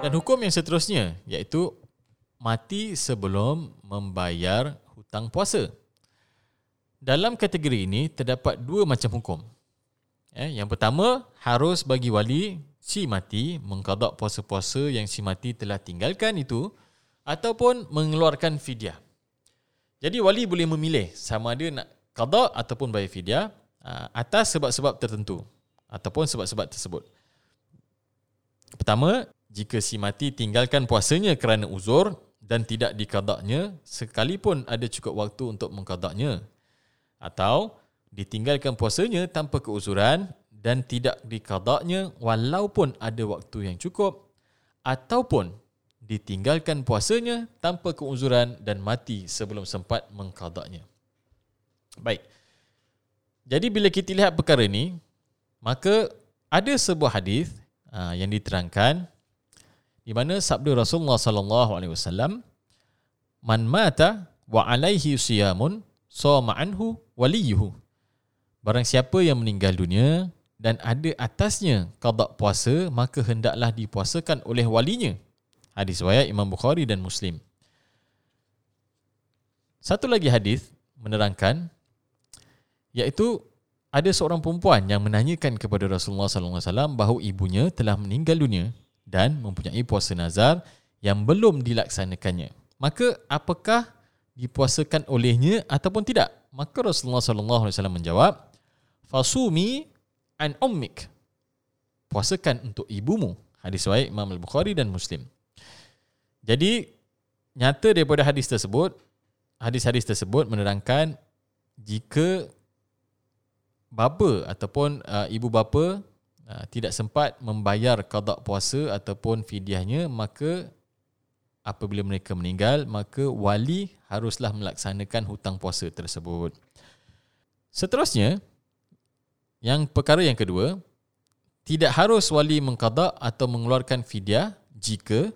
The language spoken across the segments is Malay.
Dan hukum yang seterusnya iaitu mati sebelum membayar hutang puasa. Dalam kategori ini terdapat dua macam hukum. Eh, yang pertama, harus bagi wali si mati mengkadak puasa-puasa yang si mati telah tinggalkan itu ataupun mengeluarkan fidyah. Jadi wali boleh memilih sama ada nak qada ataupun bayar fidyah ah, atas sebab-sebab tertentu ataupun sebab-sebab tersebut. Pertama, jika si mati tinggalkan puasanya kerana uzur dan tidak dikadaknya sekalipun ada cukup waktu untuk mengkadaknya atau ditinggalkan puasanya tanpa keuzuran dan tidak dikadaknya walaupun ada waktu yang cukup ataupun ditinggalkan puasanya tanpa keuzuran dan mati sebelum sempat mengkadaknya. Baik. Jadi bila kita lihat perkara ini, maka ada sebuah hadis uh, yang diterangkan di mana sabda Rasulullah sallallahu alaihi wasallam man mata wa alaihi siyamun sama anhu waliyuhu. Barang siapa yang meninggal dunia dan ada atasnya qada puasa maka hendaklah dipuasakan oleh walinya. Hadis riwayat Imam Bukhari dan Muslim. Satu lagi hadis menerangkan iaitu ada seorang perempuan yang menanyakan kepada Rasulullah sallallahu alaihi wasallam bahawa ibunya telah meninggal dunia dan mempunyai puasa nazar yang belum dilaksanakannya. Maka apakah dipuasakan olehnya ataupun tidak? Maka Rasulullah sallallahu alaihi wasallam menjawab, "Fasumi an ummik." Puasakan untuk ibumu. Hadis riwayat Imam Al-Bukhari dan Muslim. Jadi nyata daripada hadis tersebut, hadis-hadis tersebut menerangkan jika bapa ataupun uh, ibu bapa tidak sempat membayar qada puasa ataupun fidyahnya maka apabila mereka meninggal maka wali haruslah melaksanakan hutang puasa tersebut. Seterusnya yang perkara yang kedua tidak harus wali mengqada atau mengeluarkan fidyah jika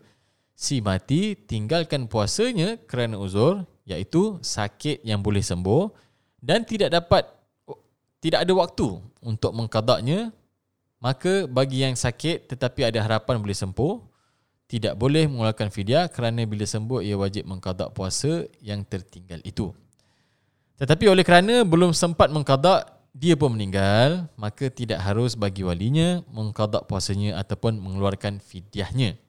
si mati tinggalkan puasanya kerana uzur iaitu sakit yang boleh sembuh dan tidak dapat tidak ada waktu untuk mengkadaknya, maka bagi yang sakit tetapi ada harapan boleh sembuh, tidak boleh mengeluarkan fidyah kerana bila sembuh ia wajib mengkadak puasa yang tertinggal itu. Tetapi oleh kerana belum sempat mengkadak, dia pun meninggal, maka tidak harus bagi walinya mengkadak puasanya ataupun mengeluarkan fidyahnya.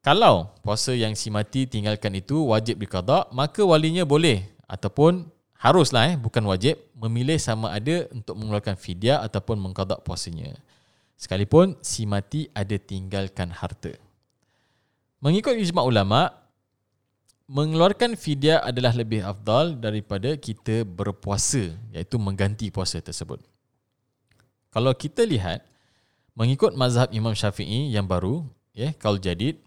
Kalau puasa yang si mati tinggalkan itu wajib dikadak, maka walinya boleh ataupun haruslah eh bukan wajib memilih sama ada untuk mengeluarkan fidyah ataupun mengqada puasanya. Sekalipun si mati ada tinggalkan harta. Mengikut ijma ulama mengeluarkan fidyah adalah lebih afdal daripada kita berpuasa iaitu mengganti puasa tersebut. Kalau kita lihat mengikut mazhab Imam Syafi'i yang baru ya kalau jadid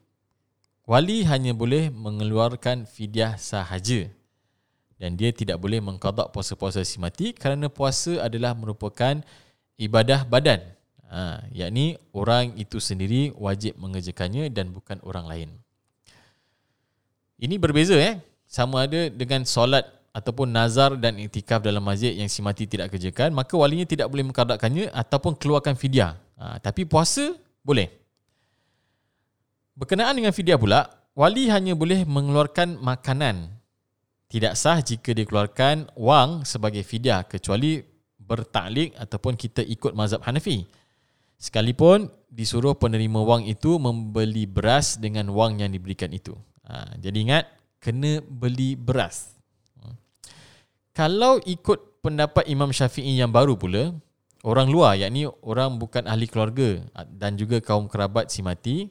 wali hanya boleh mengeluarkan fidyah sahaja dan dia tidak boleh mengkadak puasa-puasa si mati kerana puasa adalah merupakan ibadah badan. Ha, yakni orang itu sendiri wajib mengerjakannya dan bukan orang lain. Ini berbeza eh. Sama ada dengan solat ataupun nazar dan iktikaf dalam masjid yang si mati tidak kerjakan, maka walinya tidak boleh mengkadakkannya ataupun keluarkan fidyah. Ha, tapi puasa boleh. Berkenaan dengan fidyah pula, wali hanya boleh mengeluarkan makanan tidak sah jika dikeluarkan wang sebagai fidyah kecuali bertaklik ataupun kita ikut mazhab Hanafi. Sekalipun disuruh penerima wang itu membeli beras dengan wang yang diberikan itu. Ha, jadi ingat, kena beli beras. Hmm. Kalau ikut pendapat Imam Syafi'i yang baru pula, orang luar yakni orang bukan ahli keluarga dan juga kaum kerabat si mati,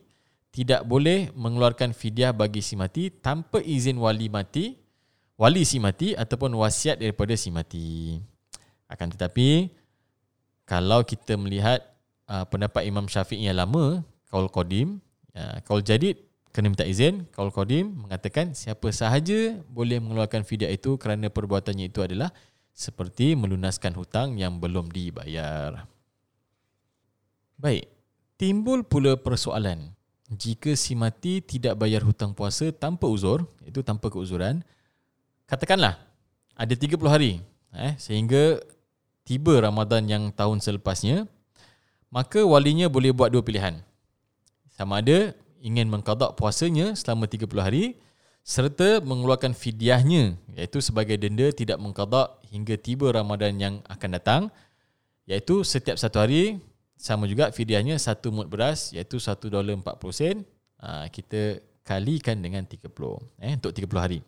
tidak boleh mengeluarkan fidyah bagi si mati tanpa izin wali mati wali si mati ataupun wasiat daripada si mati. Akan tetapi kalau kita melihat uh, pendapat Imam Syafi'i yang lama, kaul qadim, uh, kaul jadid kena minta izin, kaul qadim mengatakan siapa sahaja boleh mengeluarkan fidyah itu kerana perbuatannya itu adalah seperti melunaskan hutang yang belum dibayar. Baik, timbul pula persoalan. Jika si mati tidak bayar hutang puasa tanpa uzur, itu tanpa keuzuran, katakanlah ada 30 hari eh sehingga tiba Ramadan yang tahun selepasnya maka walinya boleh buat dua pilihan. Sama ada ingin mengqada puasanya selama 30 hari serta mengeluarkan fidyahnya iaitu sebagai denda tidak mengqada hingga tiba Ramadan yang akan datang iaitu setiap satu hari. Sama juga fidyahnya satu mud beras iaitu 1 dolar 40 sen. Ha, kita kalikan dengan 30 eh untuk 30 hari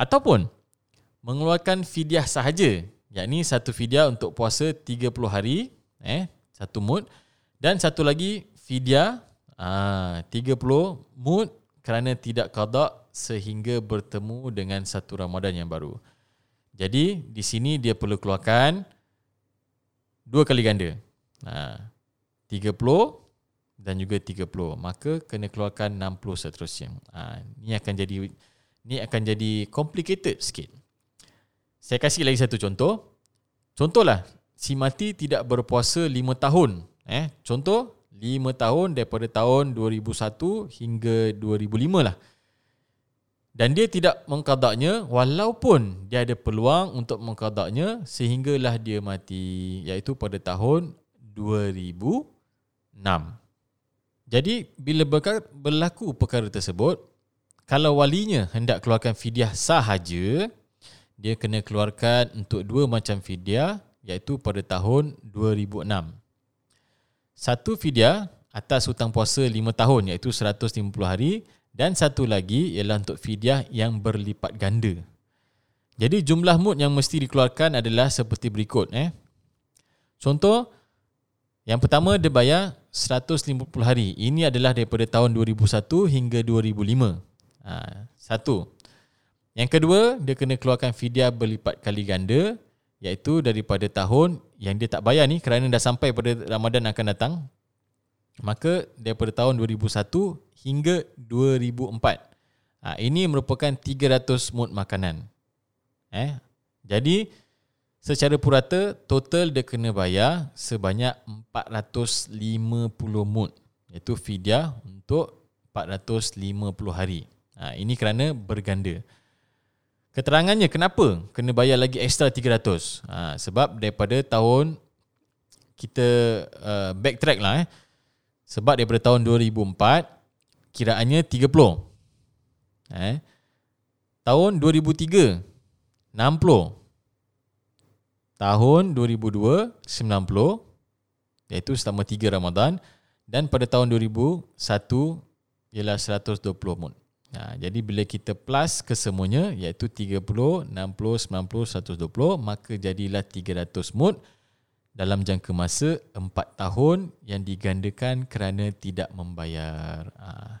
ataupun mengeluarkan fidyah sahaja yakni satu fidyah untuk puasa 30 hari eh satu mud dan satu lagi fidyah ah 30 mud kerana tidak qada sehingga bertemu dengan satu Ramadan yang baru. Jadi di sini dia perlu keluarkan dua kali ganda. Ha, 30 dan juga 30. Maka kena keluarkan 60 seterusnya. Ha, ni akan jadi ni akan jadi complicated sikit. Saya kasih lagi satu contoh. Contohlah, si mati tidak berpuasa 5 tahun. Eh, contoh 5 tahun daripada tahun 2001 hingga 2005 lah. Dan dia tidak mengkadaknya walaupun dia ada peluang untuk mengkadaknya sehinggalah dia mati iaitu pada tahun 2006. Jadi bila berlaku perkara tersebut kalau walinya hendak keluarkan fidyah sahaja dia kena keluarkan untuk dua macam fidyah iaitu pada tahun 2006. Satu fidyah atas hutang puasa 5 tahun iaitu 150 hari dan satu lagi ialah untuk fidyah yang berlipat ganda. Jadi jumlah mud yang mesti dikeluarkan adalah seperti berikut. Eh. Contoh, yang pertama dia bayar 150 hari. Ini adalah daripada tahun 2001 hingga 2005. Ha, satu. Yang kedua, dia kena keluarkan fidyah berlipat kali ganda iaitu daripada tahun yang dia tak bayar ni kerana dah sampai pada Ramadan akan datang. Maka daripada tahun 2001 hingga 2004. Ha, ini merupakan 300 mud makanan. Eh, jadi secara purata total dia kena bayar sebanyak 450 mud iaitu fidyah untuk 450 hari. Ha, ini kerana berganda. Keterangannya kenapa kena bayar lagi ekstra 300? Ha, sebab daripada tahun kita uh, backtrack lah eh. Sebab daripada tahun 2004 kiraannya 30. Eh. Tahun 2003 60. Tahun 2002 90 iaitu selama 3 Ramadan dan pada tahun 2001 ialah 120 mun. Ha, jadi bila kita plus kesemuanya iaitu 30, 60, 90, 120 maka jadilah 300 mud dalam jangka masa 4 tahun yang digandakan kerana tidak membayar. Ha.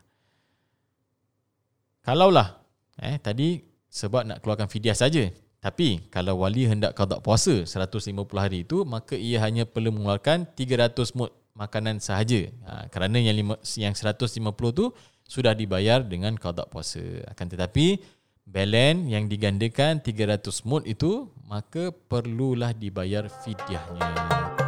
Kalaulah eh tadi sebab nak keluarkan fidyah saja. Tapi kalau wali hendak qada puasa 150 hari itu maka ia hanya perlu mengeluarkan 300 mud makanan sahaja. Ha, kerana yang lima, yang 150 tu sudah dibayar dengan qada puasa. Akan tetapi balance yang digandakan 300 mud itu maka perlulah dibayar fidyahnya.